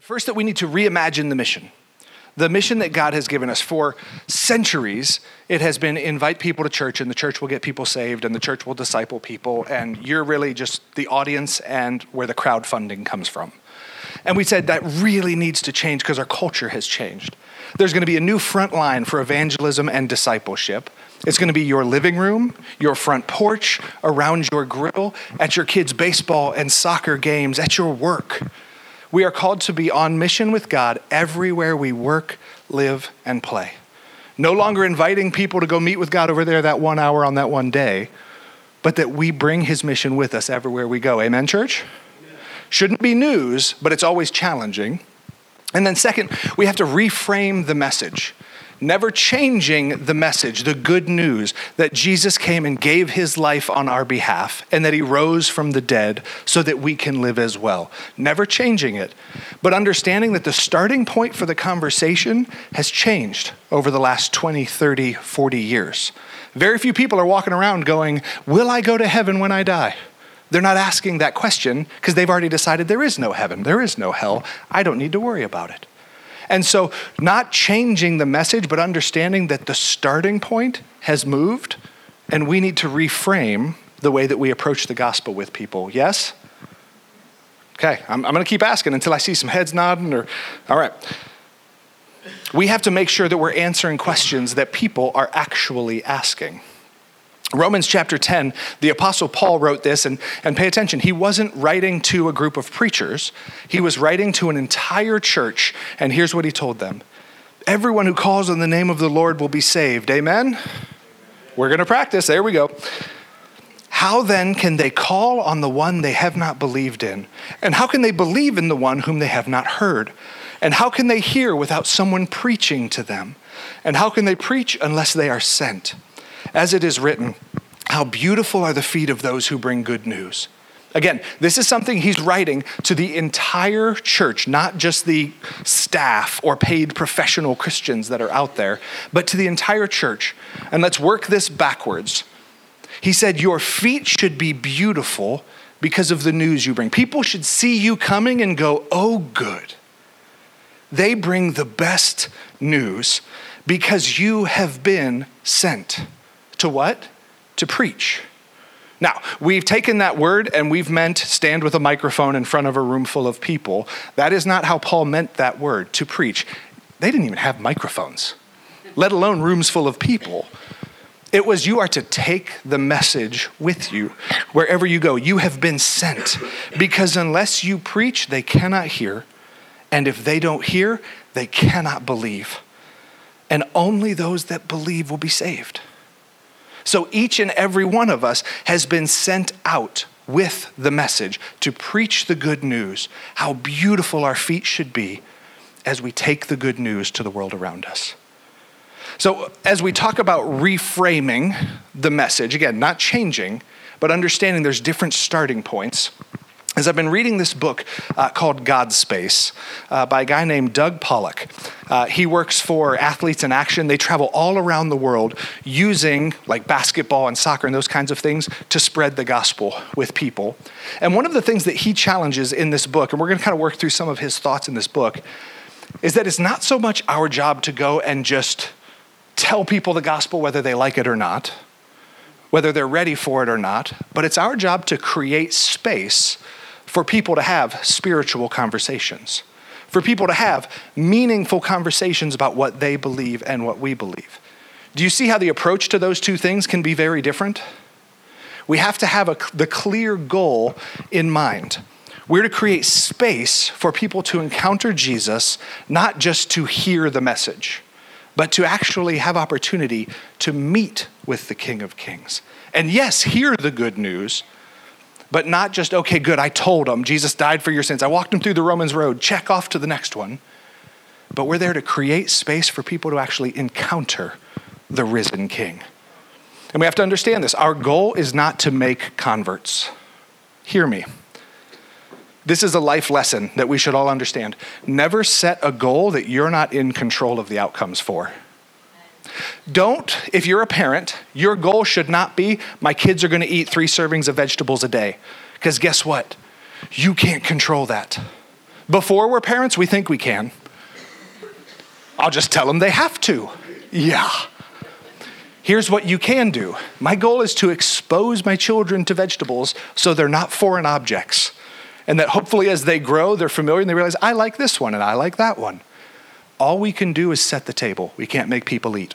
First, that we need to reimagine the mission. The mission that God has given us for centuries, it has been invite people to church, and the church will get people saved, and the church will disciple people, and you're really just the audience and where the crowdfunding comes from. And we said that really needs to change because our culture has changed. There's going to be a new front line for evangelism and discipleship. It's going to be your living room, your front porch, around your grill, at your kids' baseball and soccer games, at your work. We are called to be on mission with God everywhere we work, live, and play. No longer inviting people to go meet with God over there that one hour on that one day, but that we bring his mission with us everywhere we go. Amen, church? Shouldn't be news, but it's always challenging. And then, second, we have to reframe the message never changing the message, the good news that Jesus came and gave his life on our behalf and that he rose from the dead so that we can live as well. Never changing it, but understanding that the starting point for the conversation has changed over the last 20, 30, 40 years. Very few people are walking around going, Will I go to heaven when I die? They're not asking that question because they've already decided there is no heaven, there is no hell. I don't need to worry about it. And so, not changing the message, but understanding that the starting point has moved, and we need to reframe the way that we approach the gospel with people. Yes? Okay, I'm, I'm going to keep asking until I see some heads nodding or, all right. We have to make sure that we're answering questions that people are actually asking. Romans chapter 10, the Apostle Paul wrote this, and, and pay attention, he wasn't writing to a group of preachers, he was writing to an entire church, and here's what he told them Everyone who calls on the name of the Lord will be saved. Amen? We're going to practice. There we go. How then can they call on the one they have not believed in? And how can they believe in the one whom they have not heard? And how can they hear without someone preaching to them? And how can they preach unless they are sent? As it is written, How beautiful are the feet of those who bring good news. Again, this is something he's writing to the entire church, not just the staff or paid professional Christians that are out there, but to the entire church. And let's work this backwards. He said, Your feet should be beautiful because of the news you bring. People should see you coming and go, Oh, good. They bring the best news because you have been sent. To what? To preach. Now, we've taken that word and we've meant stand with a microphone in front of a room full of people. That is not how Paul meant that word, to preach. They didn't even have microphones, let alone rooms full of people. It was you are to take the message with you wherever you go. You have been sent because unless you preach, they cannot hear. And if they don't hear, they cannot believe. And only those that believe will be saved. So each and every one of us has been sent out with the message to preach the good news, how beautiful our feet should be as we take the good news to the world around us. So, as we talk about reframing the message, again, not changing, but understanding there's different starting points as I've been reading this book uh, called God Space uh, by a guy named Doug Pollock. Uh, he works for Athletes in Action. They travel all around the world using like basketball and soccer and those kinds of things to spread the gospel with people. And one of the things that he challenges in this book, and we're going to kind of work through some of his thoughts in this book, is that it's not so much our job to go and just tell people the gospel whether they like it or not, whether they're ready for it or not, but it's our job to create space for people to have spiritual conversations, for people to have meaningful conversations about what they believe and what we believe. Do you see how the approach to those two things can be very different? We have to have a, the clear goal in mind. We're to create space for people to encounter Jesus, not just to hear the message, but to actually have opportunity to meet with the King of Kings. And yes, hear the good news, but not just, okay, good, I told them Jesus died for your sins. I walked them through the Romans road, check off to the next one. But we're there to create space for people to actually encounter the risen King. And we have to understand this. Our goal is not to make converts. Hear me. This is a life lesson that we should all understand. Never set a goal that you're not in control of the outcomes for. Don't, if you're a parent, your goal should not be my kids are going to eat three servings of vegetables a day. Because guess what? You can't control that. Before we're parents, we think we can. I'll just tell them they have to. Yeah. Here's what you can do. My goal is to expose my children to vegetables so they're not foreign objects. And that hopefully as they grow, they're familiar and they realize, I like this one and I like that one. All we can do is set the table. We can't make people eat.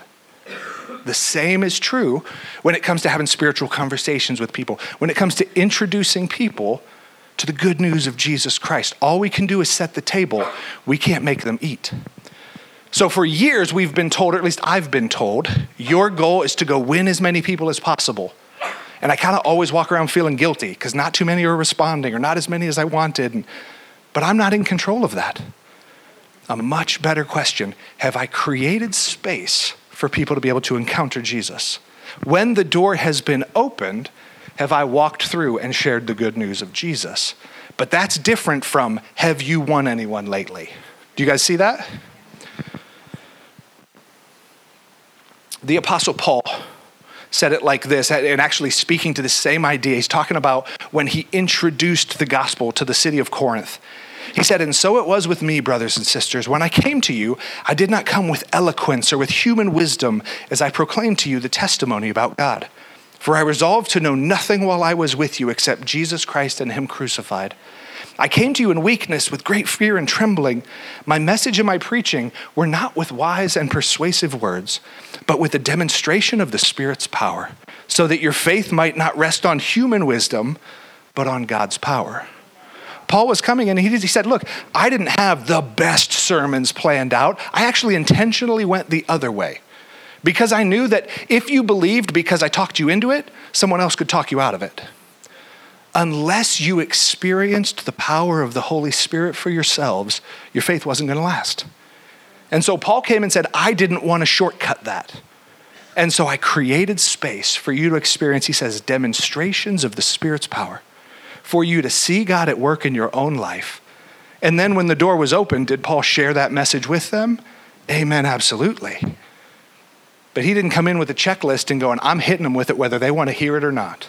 The same is true when it comes to having spiritual conversations with people, when it comes to introducing people to the good news of Jesus Christ. All we can do is set the table, we can't make them eat. So, for years, we've been told, or at least I've been told, your goal is to go win as many people as possible. And I kind of always walk around feeling guilty because not too many are responding or not as many as I wanted. But I'm not in control of that. A much better question Have I created space for people to be able to encounter Jesus? When the door has been opened, have I walked through and shared the good news of Jesus? But that's different from have you won anyone lately? Do you guys see that? The Apostle Paul said it like this, and actually speaking to the same idea. He's talking about when he introduced the gospel to the city of Corinth. He said, And so it was with me, brothers and sisters. When I came to you, I did not come with eloquence or with human wisdom as I proclaimed to you the testimony about God. For I resolved to know nothing while I was with you except Jesus Christ and Him crucified. I came to you in weakness with great fear and trembling. My message and my preaching were not with wise and persuasive words, but with a demonstration of the Spirit's power, so that your faith might not rest on human wisdom, but on God's power. Paul was coming and he, he said, Look, I didn't have the best sermons planned out. I actually intentionally went the other way because I knew that if you believed because I talked you into it, someone else could talk you out of it unless you experienced the power of the Holy Spirit for yourselves, your faith wasn't going to last. And so Paul came and said, I didn't want to shortcut that. And so I created space for you to experience, he says, demonstrations of the Spirit's power, for you to see God at work in your own life. And then when the door was open, did Paul share that message with them? Amen, absolutely. But he didn't come in with a checklist and going, I'm hitting them with it whether they want to hear it or not.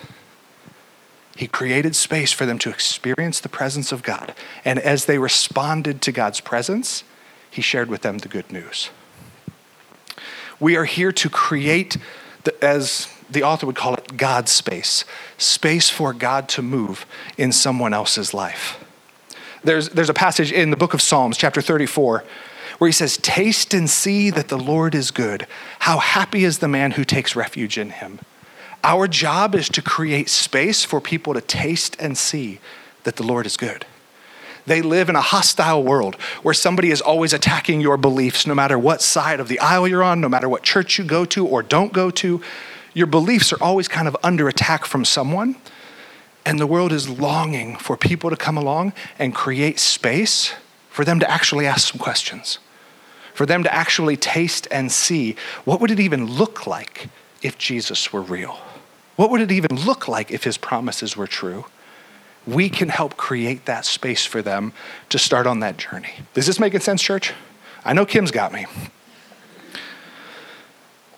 He created space for them to experience the presence of God. And as they responded to God's presence, He shared with them the good news. We are here to create, the, as the author would call it, God's space space for God to move in someone else's life. There's, there's a passage in the book of Psalms, chapter 34, where he says, Taste and see that the Lord is good. How happy is the man who takes refuge in him. Our job is to create space for people to taste and see that the Lord is good. They live in a hostile world where somebody is always attacking your beliefs, no matter what side of the aisle you're on, no matter what church you go to or don't go to. Your beliefs are always kind of under attack from someone. And the world is longing for people to come along and create space for them to actually ask some questions, for them to actually taste and see what would it even look like if Jesus were real? What would it even look like if his promises were true? We can help create that space for them to start on that journey. Does this make sense, church? I know Kim's got me.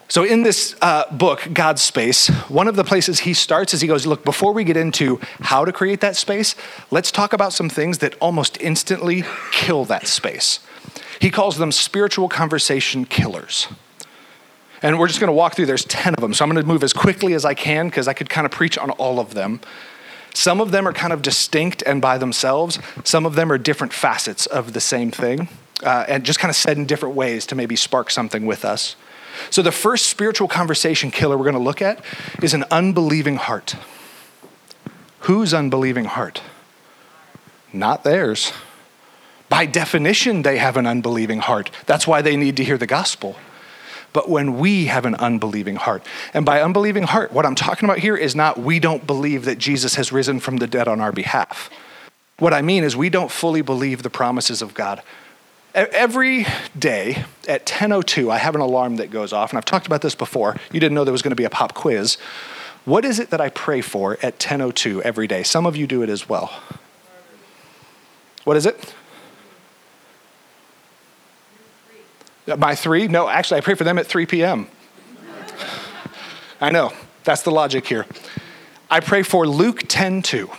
So, in this uh, book, God's Space, one of the places he starts is he goes, Look, before we get into how to create that space, let's talk about some things that almost instantly kill that space. He calls them spiritual conversation killers. And we're just going to walk through, there's 10 of them. So I'm going to move as quickly as I can because I could kind of preach on all of them. Some of them are kind of distinct and by themselves, some of them are different facets of the same thing, uh, and just kind of said in different ways to maybe spark something with us. So, the first spiritual conversation killer we're going to look at is an unbelieving heart. Whose unbelieving heart? Not theirs. By definition, they have an unbelieving heart. That's why they need to hear the gospel but when we have an unbelieving heart. And by unbelieving heart, what I'm talking about here is not we don't believe that Jesus has risen from the dead on our behalf. What I mean is we don't fully believe the promises of God. Every day at 10:02 I have an alarm that goes off and I've talked about this before. You didn't know there was going to be a pop quiz. What is it that I pray for at 10:02 every day? Some of you do it as well. What is it? Uh, by three? No, actually, I pray for them at 3 p.m. I know, that's the logic here. I pray for Luke 10 2.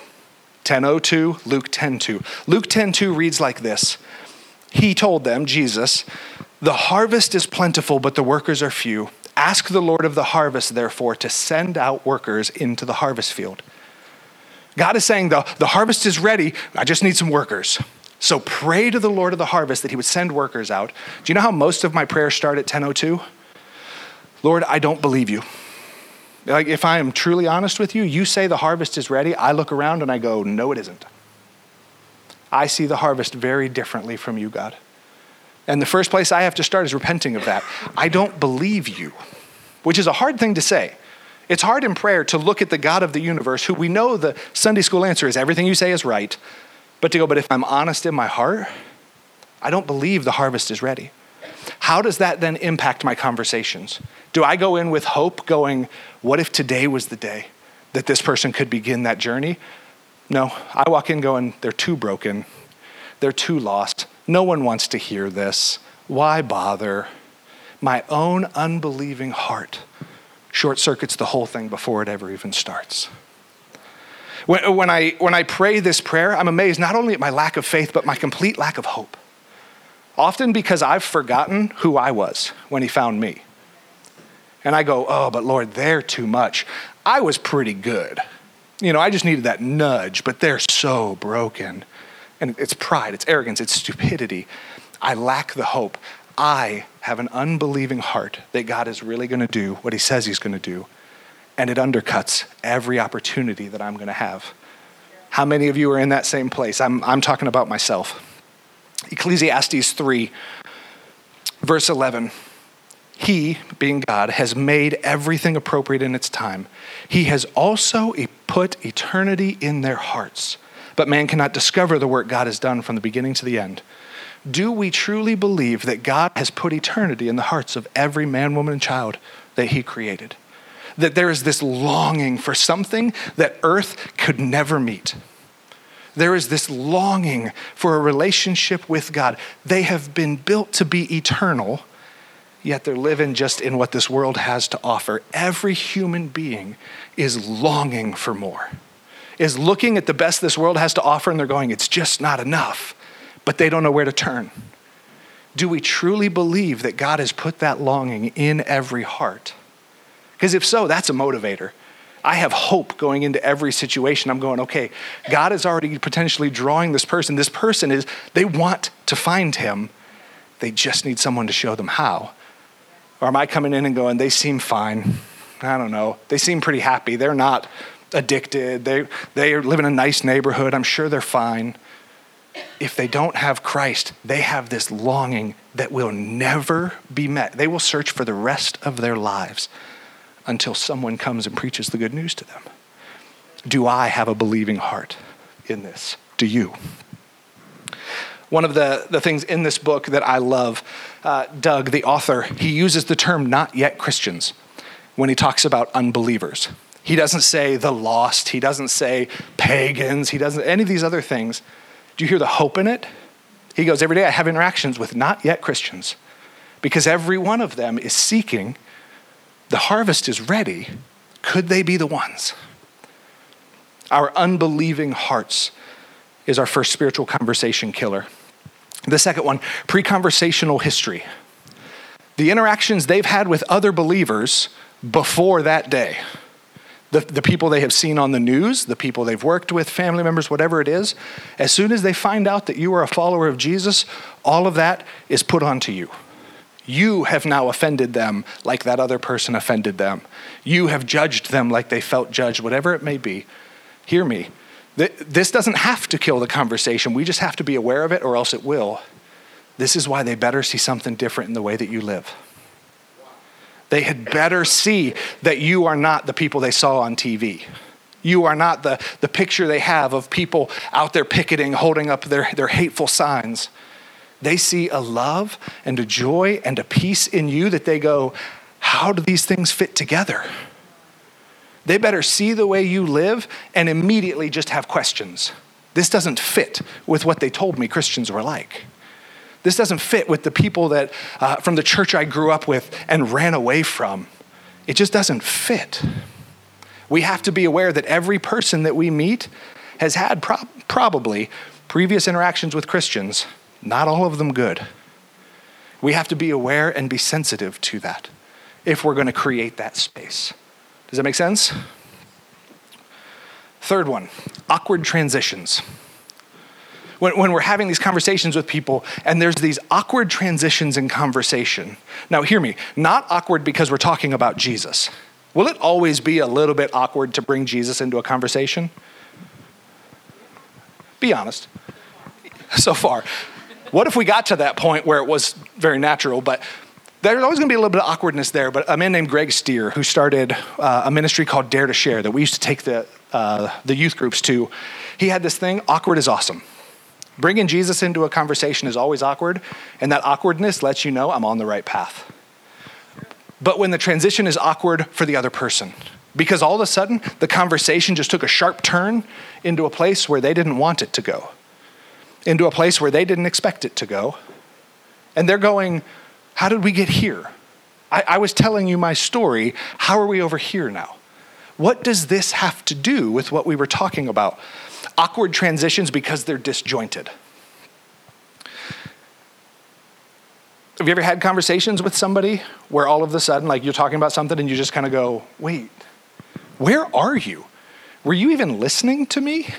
10:02, Luke 10:2. Luke 10:2 reads like this. He told them, Jesus, "The harvest is plentiful, but the workers are few. Ask the Lord of the harvest, therefore, to send out workers into the harvest field." God is saying, the, the harvest is ready. I just need some workers. So pray to the Lord of the harvest that he would send workers out. Do you know how most of my prayers start at 10:02? Lord, I don't believe you. Like if I am truly honest with you, you say the harvest is ready, I look around and I go, no it isn't. I see the harvest very differently from you, God. And the first place I have to start is repenting of that. I don't believe you, which is a hard thing to say. It's hard in prayer to look at the God of the universe, who we know the Sunday school answer is everything you say is right, but to go, but if I'm honest in my heart, I don't believe the harvest is ready. How does that then impact my conversations? Do I go in with hope, going, what if today was the day that this person could begin that journey? No, I walk in going, they're too broken, they're too lost. No one wants to hear this. Why bother? My own unbelieving heart short circuits the whole thing before it ever even starts. When, when, I, when I pray this prayer, I'm amazed not only at my lack of faith, but my complete lack of hope. Often because I've forgotten who I was when He found me. And I go, oh, but Lord, they're too much. I was pretty good. You know, I just needed that nudge, but they're so broken. And it's pride, it's arrogance, it's stupidity. I lack the hope. I have an unbelieving heart that God is really going to do what He says He's going to do, and it undercuts every opportunity that I'm going to have. How many of you are in that same place? I'm, I'm talking about myself. Ecclesiastes 3, verse 11. He, being God, has made everything appropriate in its time. He has also put eternity in their hearts. But man cannot discover the work God has done from the beginning to the end. Do we truly believe that God has put eternity in the hearts of every man, woman, and child that He created? That there is this longing for something that earth could never meet. There is this longing for a relationship with God. They have been built to be eternal, yet they're living just in what this world has to offer. Every human being is longing for more, is looking at the best this world has to offer, and they're going, it's just not enough but they don't know where to turn. Do we truly believe that God has put that longing in every heart? Because if so, that's a motivator. I have hope going into every situation. I'm going, okay, God is already potentially drawing this person. This person is, they want to find him. They just need someone to show them how. Or am I coming in and going, they seem fine? I don't know. They seem pretty happy. They're not addicted. They, they live in a nice neighborhood. I'm sure they're fine if they don't have Christ, they have this longing that will never be met. They will search for the rest of their lives until someone comes and preaches the good news to them. Do I have a believing heart in this? Do you? One of the, the things in this book that I love, uh, Doug, the author, he uses the term not yet Christians when he talks about unbelievers. He doesn't say the lost, he doesn't say pagans, he doesn't, any of these other things. Do you hear the hope in it? He goes, Every day I have interactions with not yet Christians because every one of them is seeking, the harvest is ready. Could they be the ones? Our unbelieving hearts is our first spiritual conversation killer. The second one, pre conversational history. The interactions they've had with other believers before that day the, the people they have seen on the news, the people they've worked with, family members, whatever it is, as soon as they find out that you are a follower of Jesus, all of that is put onto you. You have now offended them like that other person offended them. You have judged them like they felt judged, whatever it may be. Hear me. This doesn't have to kill the conversation. We just have to be aware of it, or else it will. This is why they better see something different in the way that you live. They had better see that you are not the people they saw on TV. You are not the, the picture they have of people out there picketing, holding up their, their hateful signs. They see a love and a joy and a peace in you that they go, How do these things fit together? They better see the way you live and immediately just have questions. This doesn't fit with what they told me Christians were like. This doesn't fit with the people that uh, from the church I grew up with and ran away from. It just doesn't fit. We have to be aware that every person that we meet has had prob- probably previous interactions with Christians, not all of them good. We have to be aware and be sensitive to that if we're going to create that space. Does that make sense? Third one awkward transitions. When, when we're having these conversations with people and there's these awkward transitions in conversation. Now, hear me, not awkward because we're talking about Jesus. Will it always be a little bit awkward to bring Jesus into a conversation? Be honest. So far. What if we got to that point where it was very natural, but there's always going to be a little bit of awkwardness there. But a man named Greg Stier, who started uh, a ministry called Dare to Share that we used to take the, uh, the youth groups to, he had this thing awkward is awesome. Bringing Jesus into a conversation is always awkward, and that awkwardness lets you know I'm on the right path. But when the transition is awkward for the other person, because all of a sudden the conversation just took a sharp turn into a place where they didn't want it to go, into a place where they didn't expect it to go. And they're going, How did we get here? I, I was telling you my story. How are we over here now? What does this have to do with what we were talking about? Awkward transitions because they're disjointed. Have you ever had conversations with somebody where all of a sudden, like you're talking about something and you just kind of go, wait, where are you? Were you even listening to me?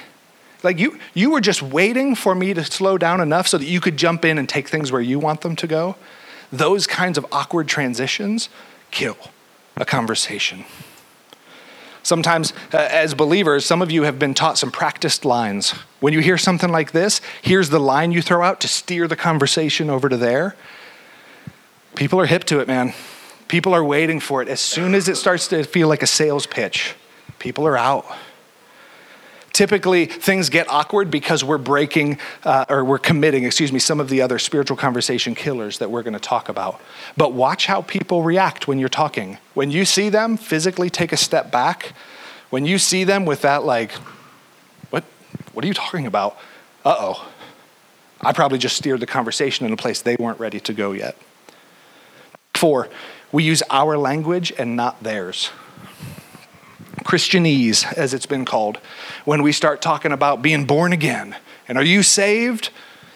Like you, you were just waiting for me to slow down enough so that you could jump in and take things where you want them to go? Those kinds of awkward transitions kill a conversation. Sometimes, uh, as believers, some of you have been taught some practiced lines. When you hear something like this, here's the line you throw out to steer the conversation over to there. People are hip to it, man. People are waiting for it. As soon as it starts to feel like a sales pitch, people are out. Typically, things get awkward because we're breaking uh, or we're committing, excuse me, some of the other spiritual conversation killers that we're going to talk about. But watch how people react when you're talking. When you see them physically take a step back, when you see them with that, like, what, what are you talking about? Uh oh. I probably just steered the conversation in a place they weren't ready to go yet. Four, we use our language and not theirs. Christianese, as it's been called, when we start talking about being born again. And are you saved?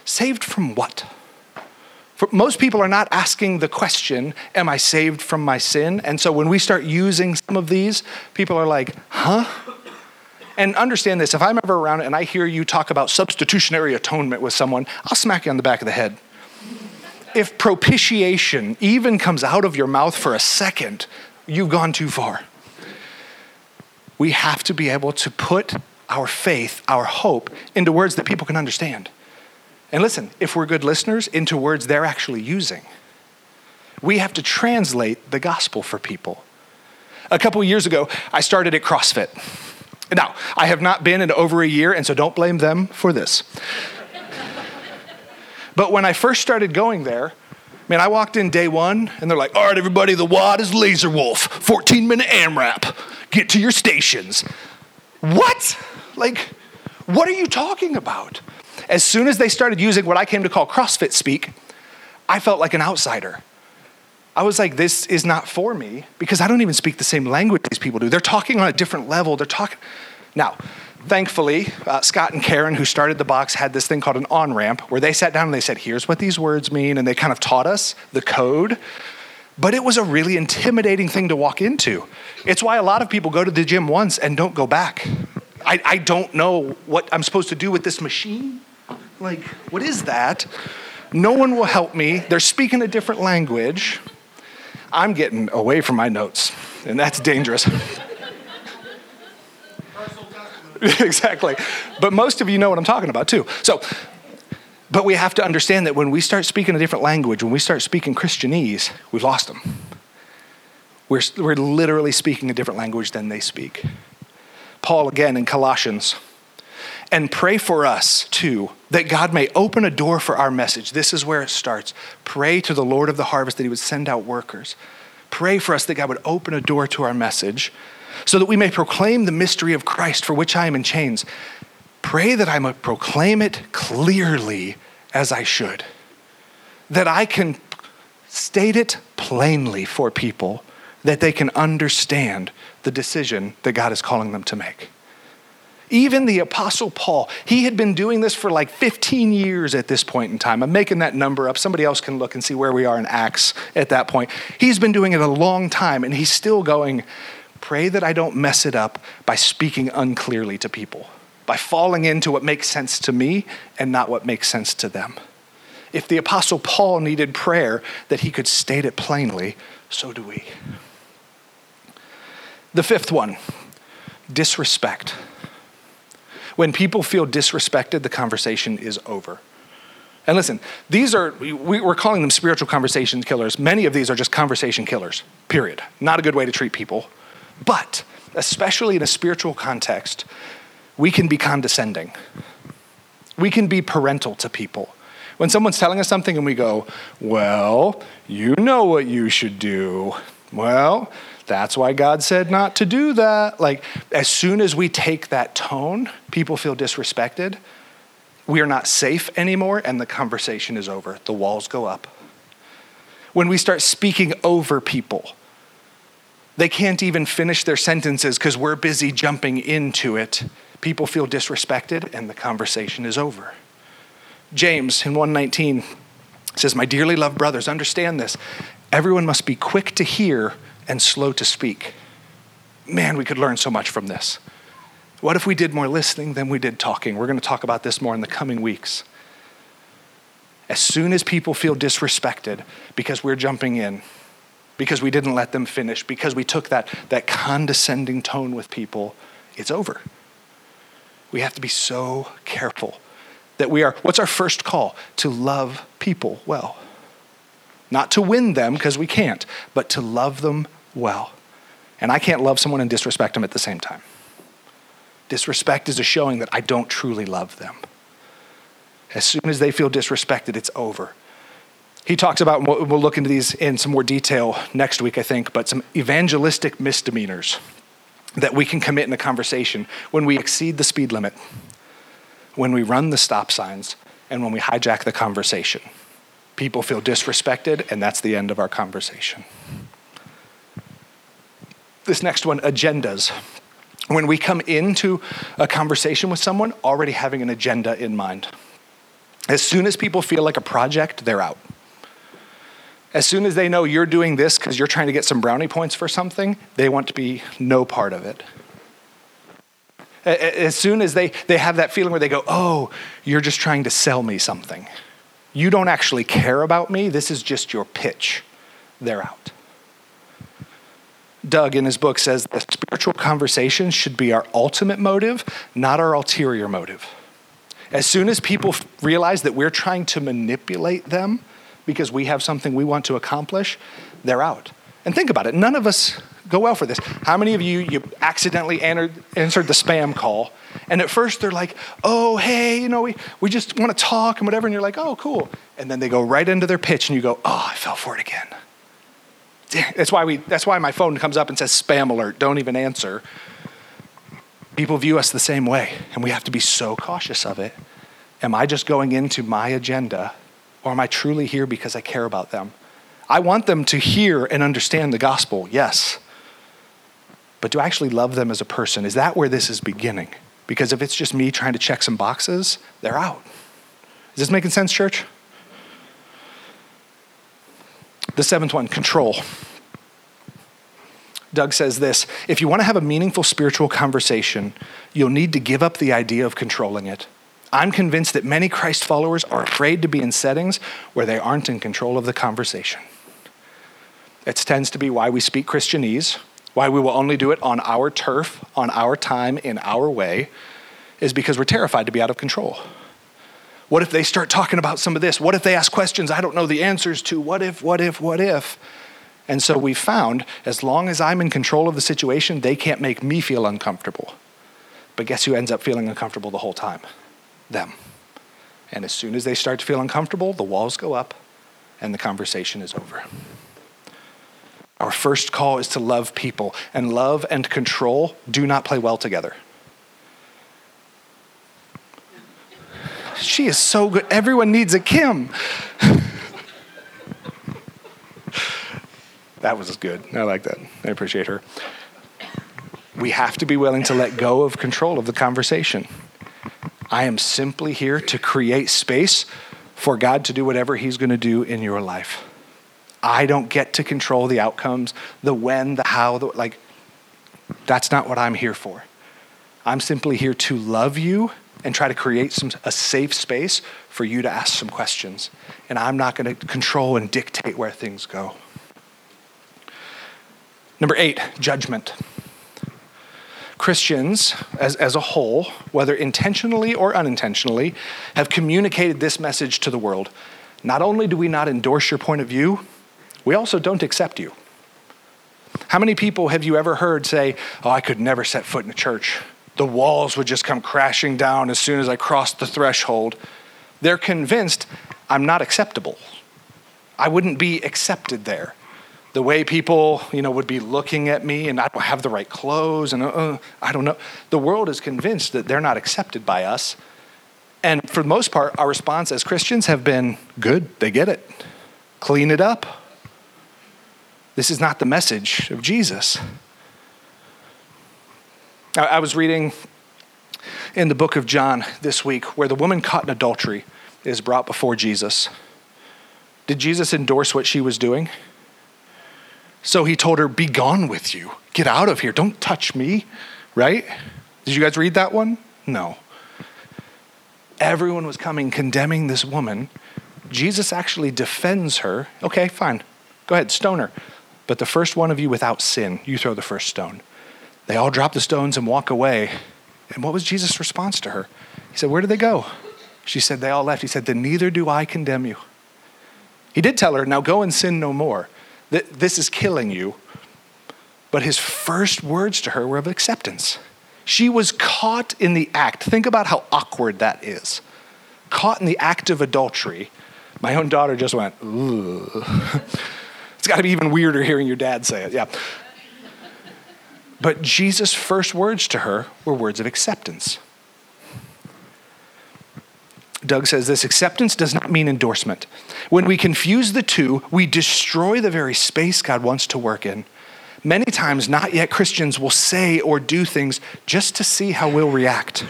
Saved from what? For most people are not asking the question, Am I saved from my sin? And so when we start using some of these, people are like, Huh? And understand this if I'm ever around and I hear you talk about substitutionary atonement with someone, I'll smack you on the back of the head. If propitiation even comes out of your mouth for a second, you've gone too far we have to be able to put our faith, our hope, into words that people can understand. And listen, if we're good listeners, into words they're actually using. We have to translate the gospel for people. A couple years ago, I started at CrossFit. Now, I have not been in over a year, and so don't blame them for this. but when I first started going there, man, I walked in day one, and they're like, all right, everybody, the WOD is Laser Wolf, 14 minute AMRAP get to your stations. What? Like, what are you talking about? As soon as they started using what I came to call CrossFit speak, I felt like an outsider. I was like, this is not for me because I don't even speak the same language these people do. They're talking on a different level. They're talking. Now, thankfully, uh, Scott and Karen, who started the box, had this thing called an on ramp where they sat down and they said, here's what these words mean. And they kind of taught us the code but it was a really intimidating thing to walk into. It's why a lot of people go to the gym once and don't go back. I, I don't know what I'm supposed to do with this machine. Like, what is that? No one will help me. They're speaking a different language. I'm getting away from my notes, and that's dangerous. exactly. But most of you know what I'm talking about, too. So, but we have to understand that when we start speaking a different language, when we start speaking Christianese, we've lost them. We're, we're literally speaking a different language than they speak. Paul, again in Colossians, and pray for us too, that God may open a door for our message. This is where it starts. Pray to the Lord of the harvest that he would send out workers. Pray for us that God would open a door to our message so that we may proclaim the mystery of Christ for which I am in chains. Pray that I might proclaim it clearly as I should, that I can state it plainly for people, that they can understand the decision that God is calling them to make. Even the Apostle Paul, he had been doing this for like 15 years at this point in time. I'm making that number up. Somebody else can look and see where we are in Acts at that point. He's been doing it a long time, and he's still going, Pray that I don't mess it up by speaking unclearly to people, by falling into what makes sense to me and not what makes sense to them. If the Apostle Paul needed prayer that he could state it plainly, so do we. The fifth one disrespect. When people feel disrespected, the conversation is over. And listen, these are, we, are calling them spiritual conversation killers. Many of these are just conversation killers, period. Not a good way to treat people. But, especially in a spiritual context, we can be condescending. We can be parental to people. When someone's telling us something and we go, Well, you know what you should do. Well, that's why God said not to do that. Like, as soon as we take that tone, people feel disrespected. We are not safe anymore, and the conversation is over. The walls go up. When we start speaking over people, they can't even finish their sentences because we're busy jumping into it. People feel disrespected, and the conversation is over. James in 119 says, My dearly loved brothers, understand this. Everyone must be quick to hear and slow to speak. Man, we could learn so much from this. What if we did more listening than we did talking? We're going to talk about this more in the coming weeks. As soon as people feel disrespected because we're jumping in, because we didn't let them finish, because we took that, that condescending tone with people, it's over. We have to be so careful that we are, what's our first call? To love people well. Not to win them, because we can't, but to love them well. And I can't love someone and disrespect them at the same time. Disrespect is a showing that I don't truly love them. As soon as they feel disrespected, it's over. He talks about, we'll look into these in some more detail next week, I think, but some evangelistic misdemeanors that we can commit in a conversation when we exceed the speed limit, when we run the stop signs, and when we hijack the conversation. People feel disrespected, and that's the end of our conversation. This next one agendas. When we come into a conversation with someone already having an agenda in mind, as soon as people feel like a project, they're out. As soon as they know you're doing this because you're trying to get some brownie points for something, they want to be no part of it. As soon as they, they have that feeling where they go, oh, you're just trying to sell me something. You don't actually care about me. This is just your pitch. They're out. Doug, in his book, says the spiritual conversation should be our ultimate motive, not our ulterior motive. As soon as people realize that we're trying to manipulate them because we have something we want to accomplish, they're out. And think about it none of us go well for this. How many of you, you accidentally entered, answered the spam call, and at first they're like, oh, hey, you know, we, we just want to talk and whatever, and you're like, oh, cool. And then they go right into their pitch, and you go, oh, I fell for it again. That's why, we, that's why my phone comes up and says spam alert, don't even answer. People view us the same way, and we have to be so cautious of it. Am I just going into my agenda, or am I truly here because I care about them? I want them to hear and understand the gospel, yes. But do I actually love them as a person? Is that where this is beginning? Because if it's just me trying to check some boxes, they're out. Is this making sense, church? The seventh one control. Doug says this if you want to have a meaningful spiritual conversation, you'll need to give up the idea of controlling it. I'm convinced that many Christ followers are afraid to be in settings where they aren't in control of the conversation. It tends to be why we speak Christianese, why we will only do it on our turf, on our time, in our way, is because we're terrified to be out of control. What if they start talking about some of this? What if they ask questions I don't know the answers to? What if, what if, what if? And so we found as long as I'm in control of the situation, they can't make me feel uncomfortable. But guess who ends up feeling uncomfortable the whole time? Them. And as soon as they start to feel uncomfortable, the walls go up and the conversation is over. Our first call is to love people, and love and control do not play well together. She is so good. Everyone needs a Kim. that was good. I like that. I appreciate her. we have to be willing to let go of control of the conversation. I am simply here to create space for God to do whatever He's going to do in your life. I don't get to control the outcomes, the when, the how, the like. That's not what I'm here for. I'm simply here to love you and try to create some, a safe space for you to ask some questions. And I'm not going to control and dictate where things go. Number eight, judgment. Christians, as, as a whole, whether intentionally or unintentionally, have communicated this message to the world. Not only do we not endorse your point of view, we also don't accept you. How many people have you ever heard say, Oh, I could never set foot in a church? The walls would just come crashing down as soon as I crossed the threshold. They're convinced I'm not acceptable. I wouldn't be accepted there. The way people, you know, would be looking at me and I don't have the right clothes and uh, uh, I don't know. The world is convinced that they're not accepted by us. And for the most part, our response as Christians have been good, they get it. Clean it up. This is not the message of Jesus. I was reading in the book of John this week where the woman caught in adultery is brought before Jesus. Did Jesus endorse what she was doing? So he told her, Be gone with you. Get out of here. Don't touch me, right? Did you guys read that one? No. Everyone was coming condemning this woman. Jesus actually defends her. Okay, fine. Go ahead, stone her. But the first one of you without sin, you throw the first stone. They all drop the stones and walk away. And what was Jesus' response to her? He said, Where did they go? She said, They all left. He said, Then neither do I condemn you. He did tell her, Now go and sin no more. This is killing you. But his first words to her were of acceptance. She was caught in the act. Think about how awkward that is. Caught in the act of adultery. My own daughter just went. It's got to be even weirder hearing your dad say it. Yeah. But Jesus' first words to her were words of acceptance. Doug says this acceptance does not mean endorsement. When we confuse the two, we destroy the very space God wants to work in. Many times, not yet Christians will say or do things just to see how we'll react.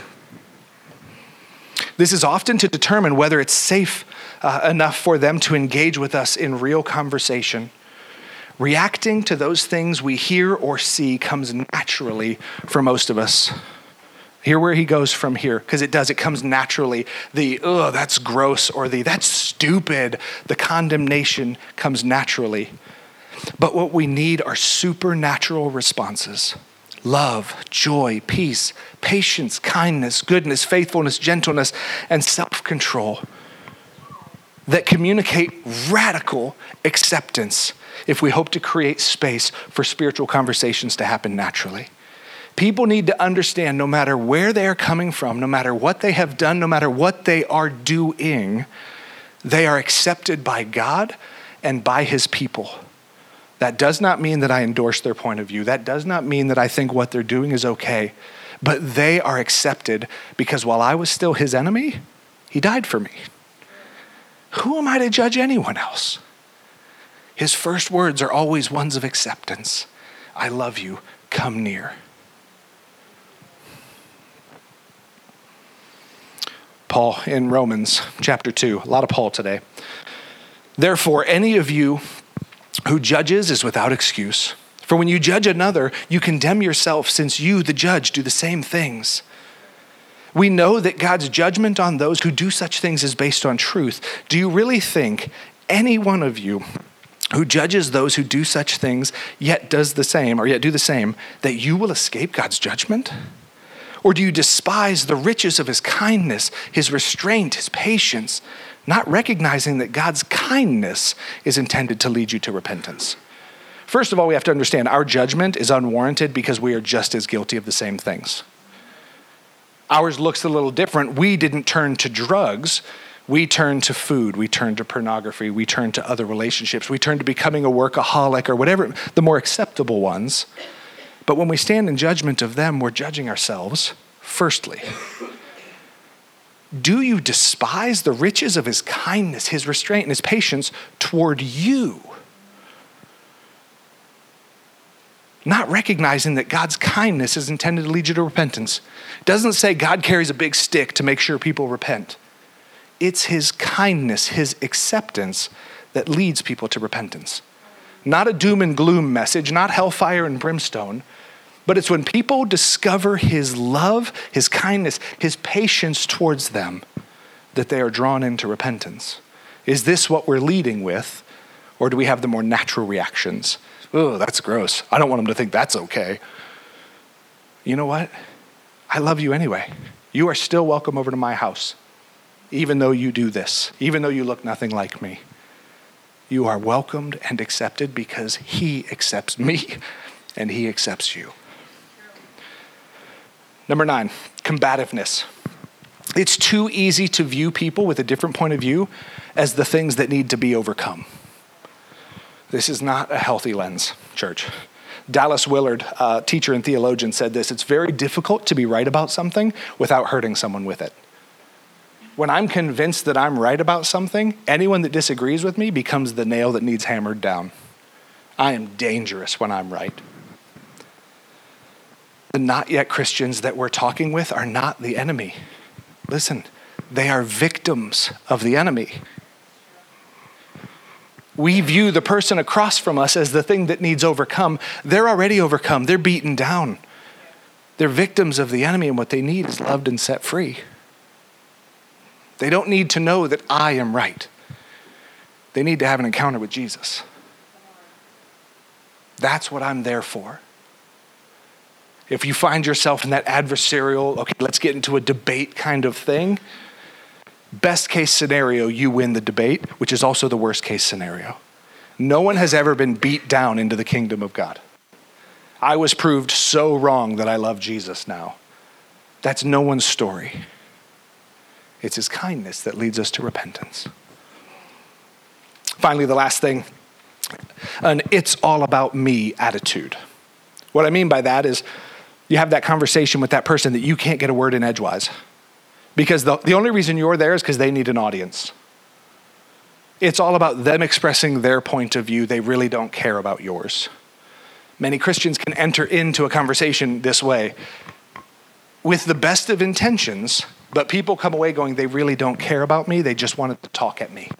This is often to determine whether it's safe uh, enough for them to engage with us in real conversation. Reacting to those things we hear or see comes naturally for most of us. Hear where he goes from here, because it does. It comes naturally. The, oh, that's gross, or the, that's stupid. The condemnation comes naturally. But what we need are supernatural responses love, joy, peace, patience, kindness, goodness, faithfulness, gentleness, and self control that communicate radical acceptance if we hope to create space for spiritual conversations to happen naturally. People need to understand no matter where they are coming from, no matter what they have done, no matter what they are doing, they are accepted by God and by His people. That does not mean that I endorse their point of view. That does not mean that I think what they're doing is okay. But they are accepted because while I was still His enemy, He died for me. Who am I to judge anyone else? His first words are always ones of acceptance I love you, come near. Paul in Romans chapter 2, a lot of Paul today. Therefore, any of you who judges is without excuse. For when you judge another, you condemn yourself, since you, the judge, do the same things. We know that God's judgment on those who do such things is based on truth. Do you really think any one of you who judges those who do such things, yet does the same, or yet do the same, that you will escape God's judgment? Or do you despise the riches of his kindness, his restraint, his patience, not recognizing that God's kindness is intended to lead you to repentance? First of all, we have to understand our judgment is unwarranted because we are just as guilty of the same things. Ours looks a little different. We didn't turn to drugs we turn to food, we turn to pornography, we turn to other relationships, we turn to becoming a workaholic or whatever, the more acceptable ones. But when we stand in judgment of them, we're judging ourselves, firstly. Do you despise the riches of his kindness, his restraint, and his patience toward you? not recognizing that God's kindness is intended to lead you to repentance. It doesn't say God carries a big stick to make sure people repent. It's his kindness, his acceptance that leads people to repentance. Not a doom and gloom message, not hellfire and brimstone, but it's when people discover his love, his kindness, his patience towards them that they are drawn into repentance. Is this what we're leading with, or do we have the more natural reactions? Oh, that's gross. I don't want them to think that's okay. You know what? I love you anyway. You are still welcome over to my house, even though you do this, even though you look nothing like me. You are welcomed and accepted because He accepts me and He accepts you. Number nine, combativeness. It's too easy to view people with a different point of view as the things that need to be overcome. This is not a healthy lens, church. Dallas Willard, uh, teacher and theologian, said this It's very difficult to be right about something without hurting someone with it. When I'm convinced that I'm right about something, anyone that disagrees with me becomes the nail that needs hammered down. I am dangerous when I'm right. The not yet Christians that we're talking with are not the enemy. Listen, they are victims of the enemy we view the person across from us as the thing that needs overcome, they're already overcome. They're beaten down. They're victims of the enemy, and what they need is loved and set free. They don't need to know that I am right. They need to have an encounter with Jesus. That's what I'm there for. If you find yourself in that adversarial, okay, let's get into a debate kind of thing, Best case scenario, you win the debate, which is also the worst case scenario. No one has ever been beat down into the kingdom of God. I was proved so wrong that I love Jesus now. That's no one's story. It's his kindness that leads us to repentance. Finally, the last thing an it's all about me attitude. What I mean by that is you have that conversation with that person that you can't get a word in edgewise. Because the, the only reason you're there is because they need an audience. It's all about them expressing their point of view. They really don't care about yours. Many Christians can enter into a conversation this way with the best of intentions, but people come away going, they really don't care about me. They just wanted to talk at me.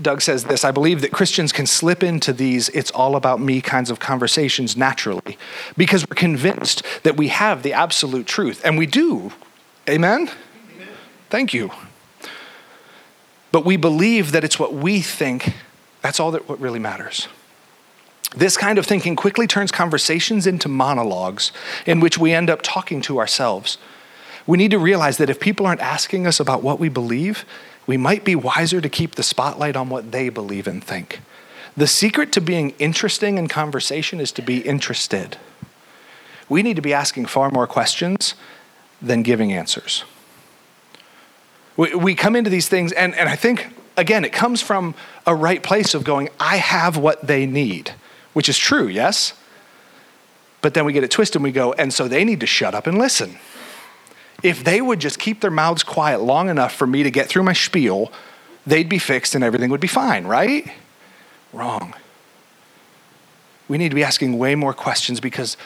Doug says this I believe that Christians can slip into these it's all about me kinds of conversations naturally because we're convinced that we have the absolute truth, and we do. Amen? Amen? Thank you. But we believe that it's what we think, that's all that what really matters. This kind of thinking quickly turns conversations into monologues in which we end up talking to ourselves. We need to realize that if people aren't asking us about what we believe, we might be wiser to keep the spotlight on what they believe and think. The secret to being interesting in conversation is to be interested. We need to be asking far more questions than giving answers. We, we come into these things, and, and I think, again, it comes from a right place of going, I have what they need, which is true, yes? But then we get it twisted and we go, and so they need to shut up and listen if they would just keep their mouths quiet long enough for me to get through my spiel, they'd be fixed and everything would be fine, right? Wrong. We need to be asking way more questions because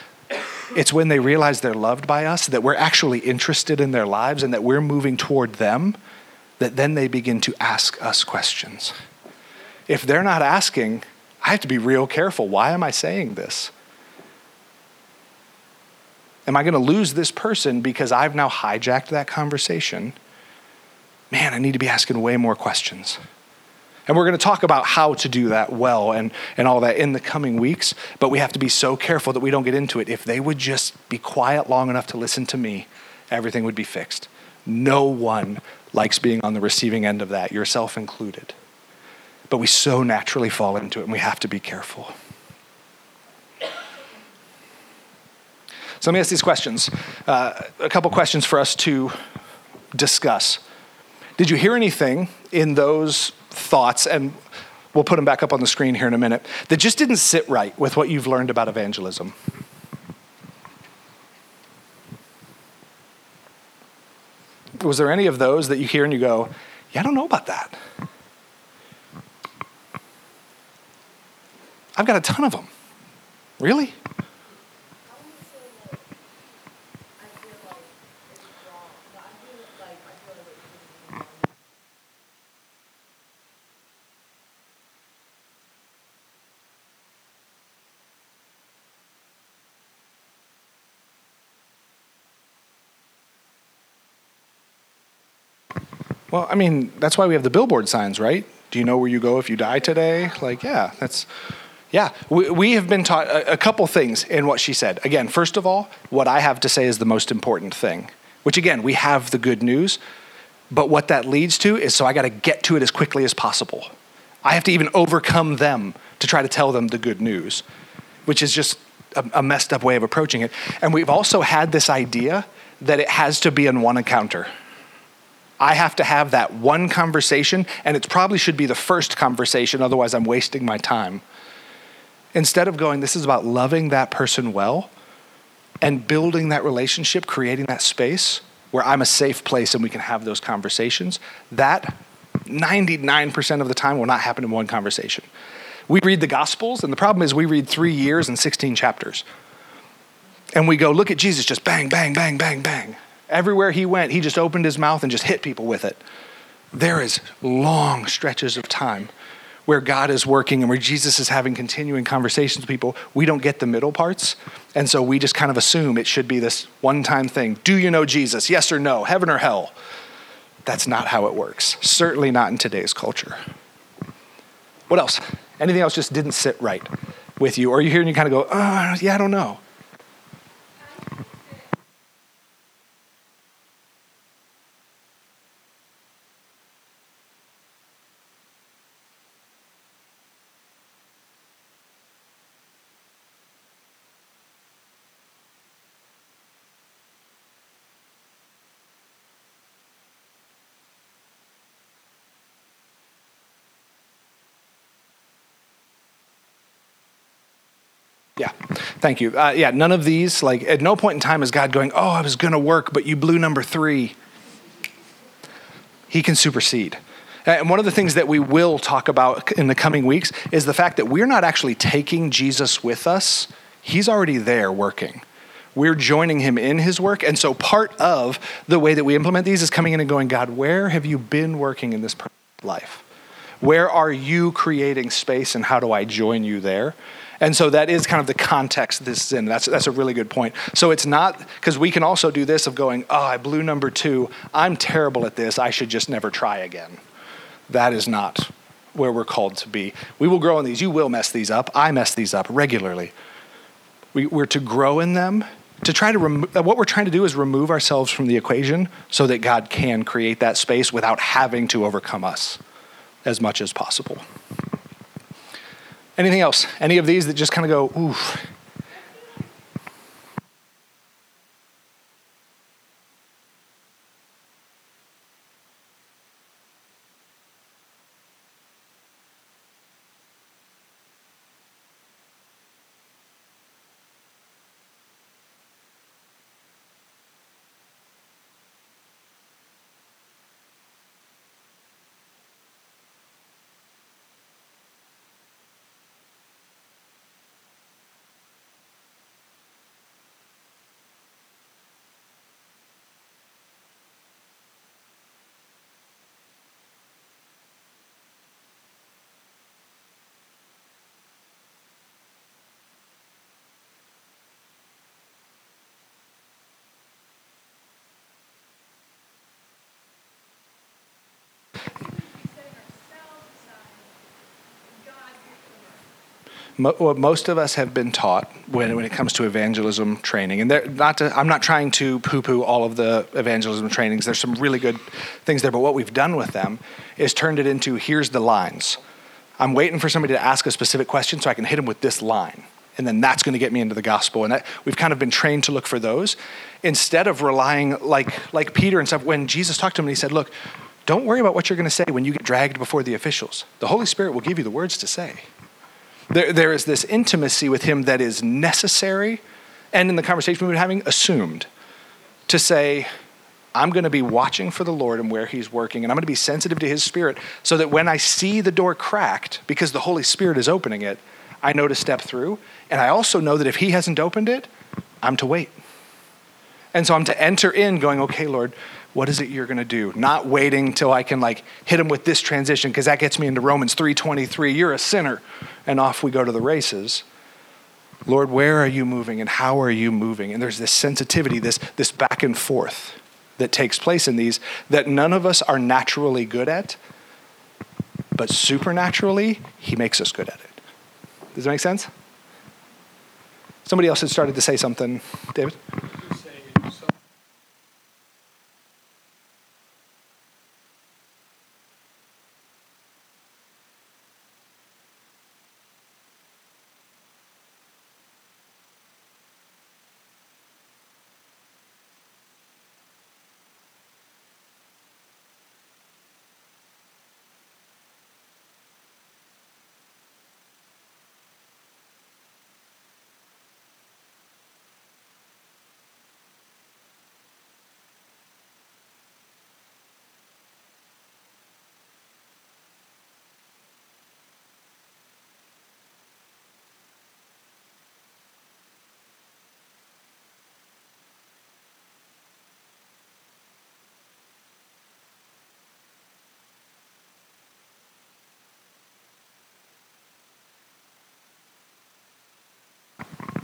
it's when they realize they're loved by us, that we're actually interested in their lives, and that we're moving toward them, that then they begin to ask us questions. If they're not asking, I have to be real careful. Why am I saying this? Am I going to lose this person because I've now hijacked that conversation? Man, I need to be asking way more questions. And we're going to talk about how to do that well and, and all that in the coming weeks, but we have to be so careful that we don't get into it. If they would just be quiet long enough to listen to me, everything would be fixed. No one likes being on the receiving end of that, yourself included. But we so naturally fall into it, and we have to be careful. So let me ask these questions. Uh, a couple questions for us to discuss. Did you hear anything in those thoughts, and we'll put them back up on the screen here in a minute, that just didn't sit right with what you've learned about evangelism? Was there any of those that you hear and you go, yeah, I don't know about that? I've got a ton of them. Really? Well, I mean, that's why we have the billboard signs, right? Do you know where you go if you die today? Like, yeah, that's, yeah. We, we have been taught a, a couple things in what she said. Again, first of all, what I have to say is the most important thing, which again, we have the good news, but what that leads to is so I got to get to it as quickly as possible. I have to even overcome them to try to tell them the good news, which is just a, a messed up way of approaching it. And we've also had this idea that it has to be in one encounter. I have to have that one conversation, and it probably should be the first conversation, otherwise, I'm wasting my time. Instead of going, this is about loving that person well and building that relationship, creating that space where I'm a safe place and we can have those conversations, that 99% of the time will not happen in one conversation. We read the Gospels, and the problem is we read three years and 16 chapters. And we go, look at Jesus, just bang, bang, bang, bang, bang. Everywhere he went, he just opened his mouth and just hit people with it. There is long stretches of time where God is working and where Jesus is having continuing conversations with people. We don't get the middle parts. And so we just kind of assume it should be this one time thing. Do you know Jesus? Yes or no? Heaven or hell? That's not how it works. Certainly not in today's culture. What else? Anything else just didn't sit right with you? Or you hear and you kind of go, oh, yeah, I don't know. Yeah, thank you. Uh, yeah, none of these, like, at no point in time is God going, Oh, I was going to work, but you blew number three. He can supersede. And one of the things that we will talk about in the coming weeks is the fact that we're not actually taking Jesus with us, He's already there working. We're joining Him in His work. And so part of the way that we implement these is coming in and going, God, where have you been working in this life? Where are you creating space, and how do I join you there? And so that is kind of the context this is in. That's, that's a really good point. So it's not, because we can also do this of going, oh, I blew number two. I'm terrible at this. I should just never try again. That is not where we're called to be. We will grow in these. You will mess these up. I mess these up regularly. We, we're to grow in them. To try to remo- uh, what we're trying to do is remove ourselves from the equation so that God can create that space without having to overcome us as much as possible. Anything else? Any of these that just kind of go, oof, what most of us have been taught when, when it comes to evangelism training, and not to, I'm not trying to poo poo all of the evangelism trainings. There's some really good things there, but what we've done with them is turned it into here's the lines. I'm waiting for somebody to ask a specific question so I can hit them with this line. And then that's going to get me into the gospel. And that, we've kind of been trained to look for those instead of relying like, like Peter and stuff. When Jesus talked to him and he said, Look, don't worry about what you're going to say when you get dragged before the officials. The Holy Spirit will give you the words to say. There, there is this intimacy with him that is necessary, and in the conversation we were having, assumed to say, I'm going to be watching for the Lord and where He's working, and I'm going to be sensitive to His Spirit so that when I see the door cracked, because the Holy Spirit is opening it, I know to step through. And I also know that if He hasn't opened it, I'm to wait. And so I'm to enter in going, okay, Lord, what is it you're going to do? Not waiting till I can like hit him with this transition because that gets me into Romans 3:23. You're a sinner. And off we go to the races. Lord, where are you moving and how are you moving? And there's this sensitivity, this, this back and forth that takes place in these that none of us are naturally good at, but supernaturally, He makes us good at it. Does that make sense? Somebody else had started to say something, David?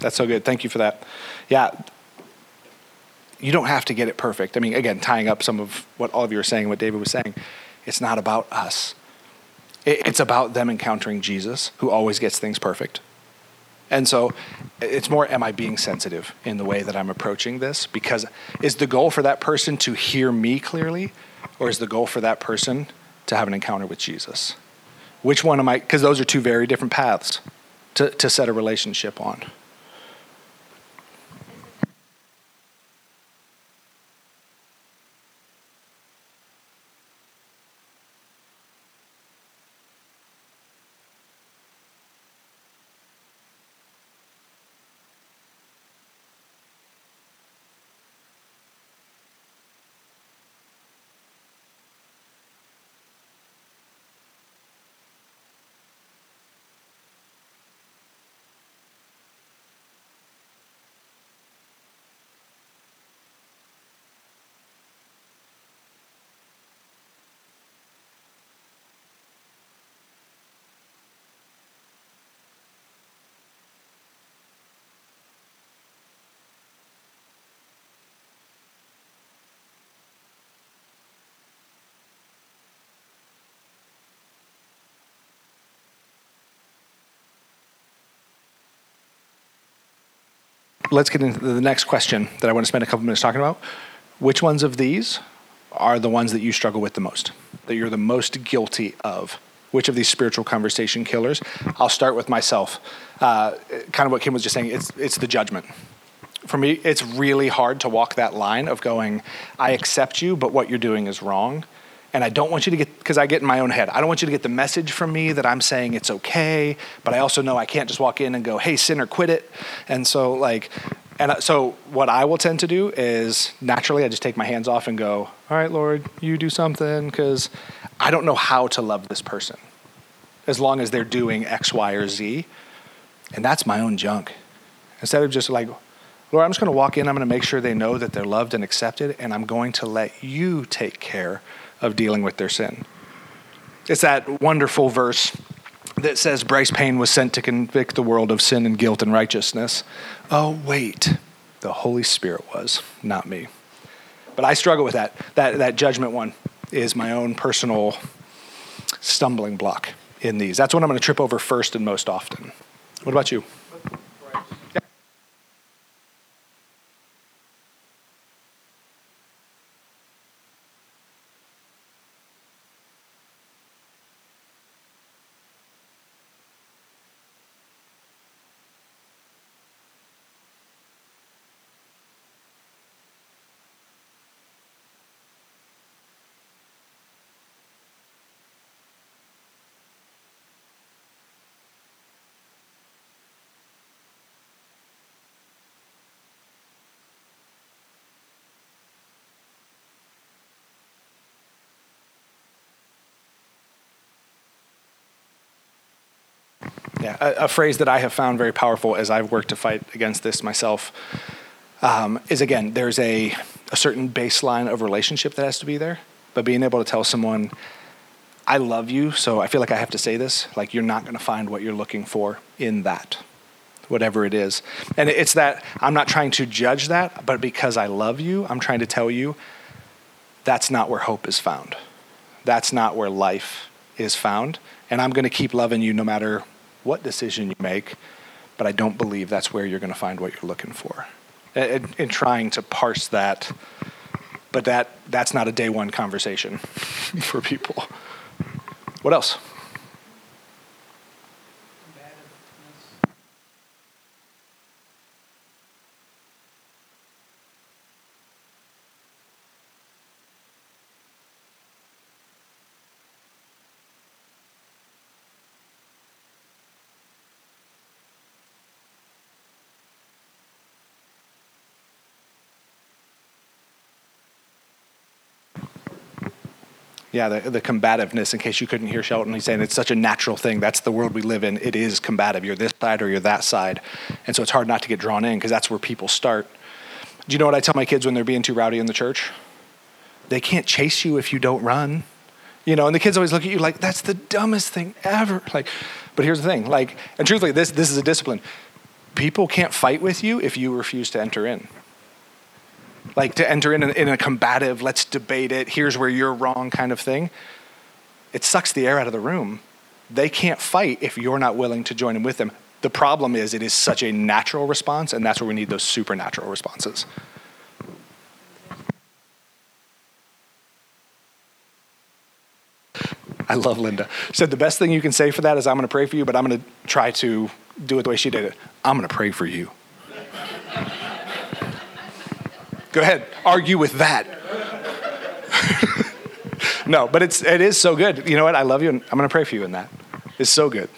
That's so good. Thank you for that. Yeah. You don't have to get it perfect. I mean, again, tying up some of what all of you are saying, what David was saying, it's not about us. It's about them encountering Jesus, who always gets things perfect. And so it's more, am I being sensitive in the way that I'm approaching this? Because is the goal for that person to hear me clearly, or is the goal for that person to have an encounter with Jesus? Which one am I? Because those are two very different paths to, to set a relationship on. Let's get into the next question that I want to spend a couple minutes talking about. Which ones of these are the ones that you struggle with the most, that you're the most guilty of? Which of these spiritual conversation killers? I'll start with myself. Uh, kind of what Kim was just saying. It's it's the judgment. For me, it's really hard to walk that line of going, I accept you, but what you're doing is wrong and I don't want you to get, because I get in my own head, I don't want you to get the message from me that I'm saying it's okay, but I also know I can't just walk in and go, hey, sinner, quit it. And so, like, and so what I will tend to do is naturally I just take my hands off and go, all right, Lord, you do something, because I don't know how to love this person as long as they're doing X, Y, or Z. And that's my own junk. Instead of just like, Lord, I'm just going to walk in, I'm going to make sure they know that they're loved and accepted, and I'm going to let you take care of dealing with their sin. It's that wonderful verse that says Bryce Payne was sent to convict the world of sin and guilt and righteousness. Oh, wait, the Holy Spirit was, not me. But I struggle with that. That, that judgment one is my own personal stumbling block in these. That's what I'm going to trip over first and most often. What about you? Yeah, a, a, phrase that I have found very powerful as I've worked to fight against this myself um, is again, there's a, a certain baseline of relationship that has to be there, but being able to tell someone, I love you, so I feel like I have to say this, like you're not going to find what you're looking for in that, whatever it is. And it's that I'm not trying to judge that, but because I love you, I'm trying to tell you that's not where hope is found. That's not where life is found. And I'm going to keep loving you no matter what decision you make, but I don't believe that's where you're going to find what you're looking for. In, in trying to parse that, but that that's not a day one conversation for people. What else? Yeah, the, the combativeness, in case you couldn't hear Shelton, he's saying it's such a natural thing. That's the world we live in. It is combative. You're this side or you're that side. And so it's hard not to get drawn in because that's where people start. Do you know what I tell my kids when they're being too rowdy in the church? They can't chase you if you don't run. You know, and the kids always look at you like, that's the dumbest thing ever. Like, but here's the thing, like, and truthfully, this, this is a discipline. People can't fight with you if you refuse to enter in like to enter in a, in a combative, let's debate it, here's where you're wrong kind of thing, it sucks the air out of the room. They can't fight if you're not willing to join in with them. The problem is it is such a natural response, and that's where we need those supernatural responses. I love Linda. Said the best thing you can say for that is I'm going to pray for you, but I'm going to try to do it the way she did it. I'm going to pray for you. Go ahead, argue with that. no, but it's it is so good. You know what? I love you, and I'm going to pray for you in that. It's so good,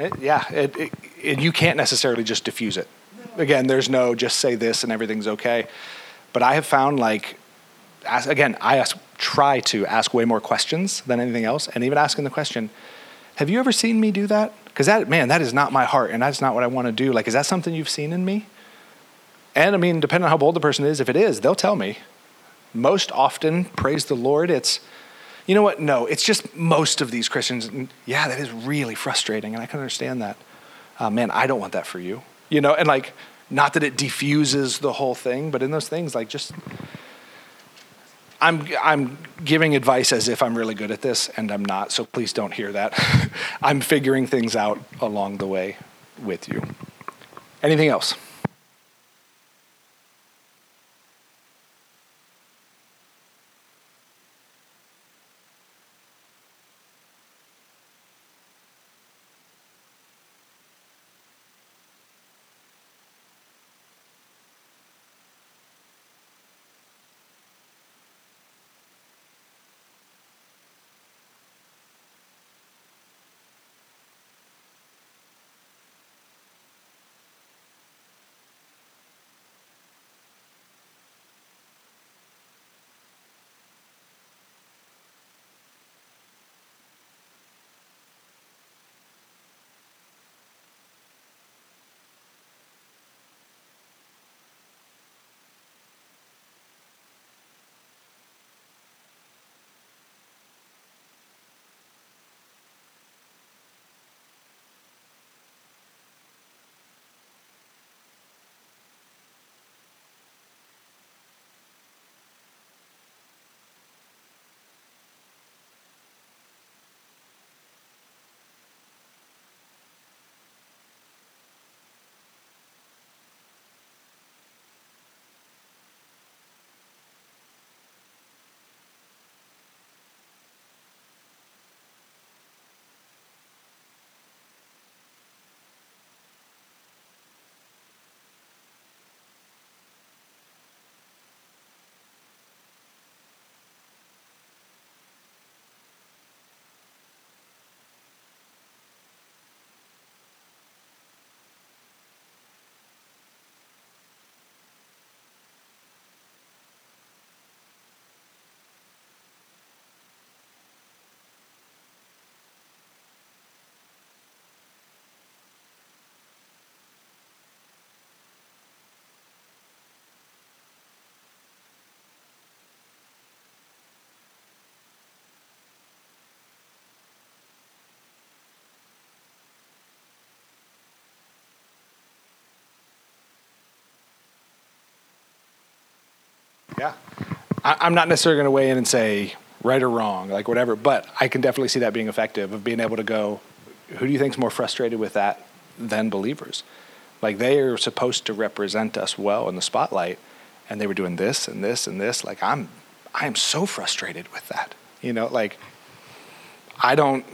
It, yeah, it, it, you can't necessarily just diffuse it. Again, there's no just say this and everything's okay. But I have found like, as, again, I ask, try to ask way more questions than anything else, and even asking the question, "Have you ever seen me do that?" Because that man, that is not my heart, and that's not what I want to do. Like, is that something you've seen in me? And I mean, depending on how bold the person is, if it is, they'll tell me. Most often, praise the Lord, it's you know what? No, it's just most of these Christians. Yeah, that is really frustrating, and I can understand that. Uh, man, I don't want that for you. You know, and like, not that it diffuses the whole thing, but in those things, like, just I'm I'm giving advice as if I'm really good at this, and I'm not. So please don't hear that. I'm figuring things out along the way with you. Anything else? Yeah. I, am not necessarily going to weigh in and say right or wrong, like whatever, but I can definitely see that being effective of being able to go, who do you think's more frustrated with that than believers? Like they are supposed to represent us well in the spotlight, and they were doing this and this and this. Like I'm, I am so frustrated with that. You know, like I don't,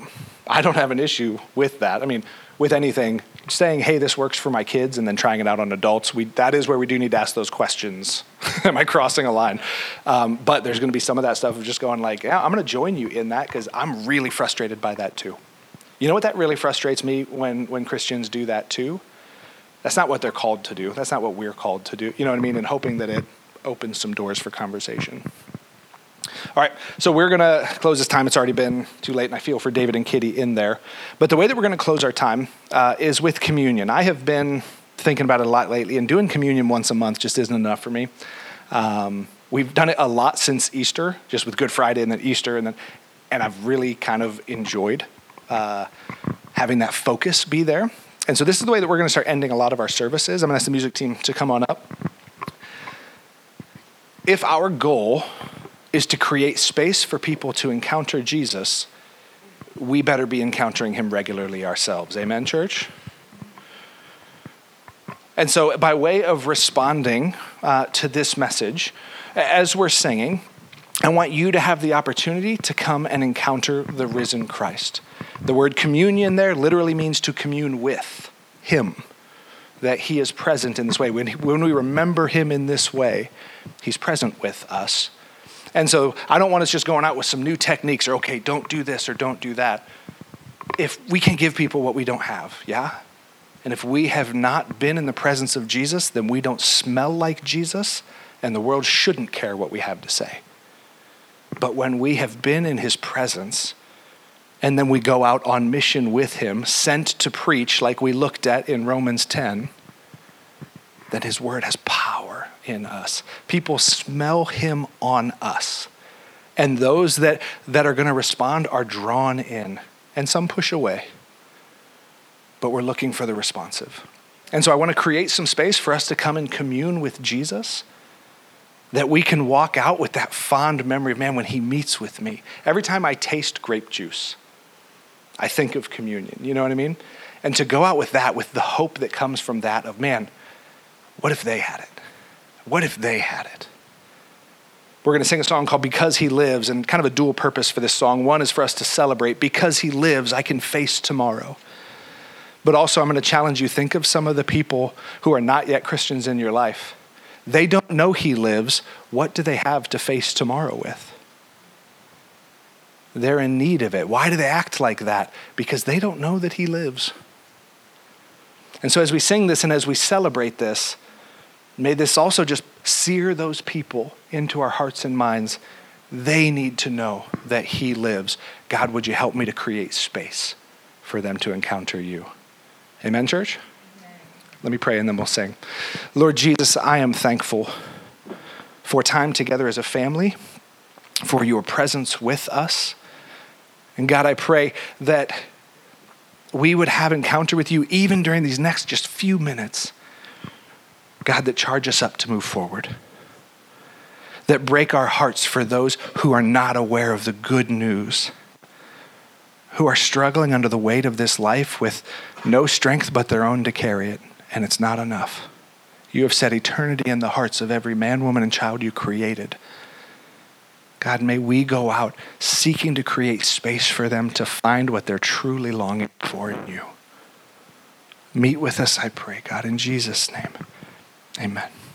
I don't have an issue with that. I mean, with anything, saying, "Hey, this works for my kids," and then trying it out on adults, we that is where we do need to ask those questions. Am I crossing a line? Um, but there's going to be some of that stuff of just going like, yeah, "I'm going to join you in that because I'm really frustrated by that too." You know what that really frustrates me when when Christians do that too? That's not what they're called to do. That's not what we're called to do. You know what I mean? And hoping that it opens some doors for conversation. All right, so we're going to close this time. It's already been too late, and I feel for David and Kitty in there. But the way that we're going to close our time uh, is with communion. I have been thinking about it a lot lately, and doing communion once a month just isn't enough for me. Um, we've done it a lot since Easter, just with Good Friday and then Easter, and then, and I've really kind of enjoyed uh, having that focus be there. And so this is the way that we're going to start ending a lot of our services. I'm going to ask the music team to come on up. If our goal is to create space for people to encounter Jesus, we better be encountering him regularly ourselves. Amen, church? And so, by way of responding uh, to this message, as we're singing, I want you to have the opportunity to come and encounter the risen Christ. The word communion there literally means to commune with him, that he is present in this way. When, when we remember him in this way, he's present with us. And so I don't want us just going out with some new techniques or, okay, don't do this or don't do that. If we can give people what we don't have, yeah? And if we have not been in the presence of Jesus, then we don't smell like Jesus, and the world shouldn't care what we have to say. But when we have been in his presence, and then we go out on mission with him, sent to preach, like we looked at in Romans 10, then his word has power in us. People smell him on us. And those that, that are going to respond are drawn in, and some push away. But we're looking for the responsive. And so I want to create some space for us to come and commune with Jesus that we can walk out with that fond memory of man when he meets with me. Every time I taste grape juice, I think of communion. You know what I mean? And to go out with that, with the hope that comes from that of man, what if they had it? What if they had it? We're going to sing a song called Because He Lives, and kind of a dual purpose for this song. One is for us to celebrate, because He lives, I can face tomorrow. But also, I'm going to challenge you think of some of the people who are not yet Christians in your life. They don't know He lives. What do they have to face tomorrow with? They're in need of it. Why do they act like that? Because they don't know that He lives. And so, as we sing this and as we celebrate this, May this also just sear those people into our hearts and minds. They need to know that He lives. God, would you help me to create space for them to encounter you? Amen, church? Amen. Let me pray and then we'll sing. Lord Jesus, I am thankful for time together as a family, for your presence with us. And God, I pray that we would have encounter with you even during these next just few minutes God, that charge us up to move forward, that break our hearts for those who are not aware of the good news, who are struggling under the weight of this life with no strength but their own to carry it, and it's not enough. You have set eternity in the hearts of every man, woman, and child you created. God, may we go out seeking to create space for them to find what they're truly longing for in you. Meet with us, I pray, God, in Jesus' name. Amen.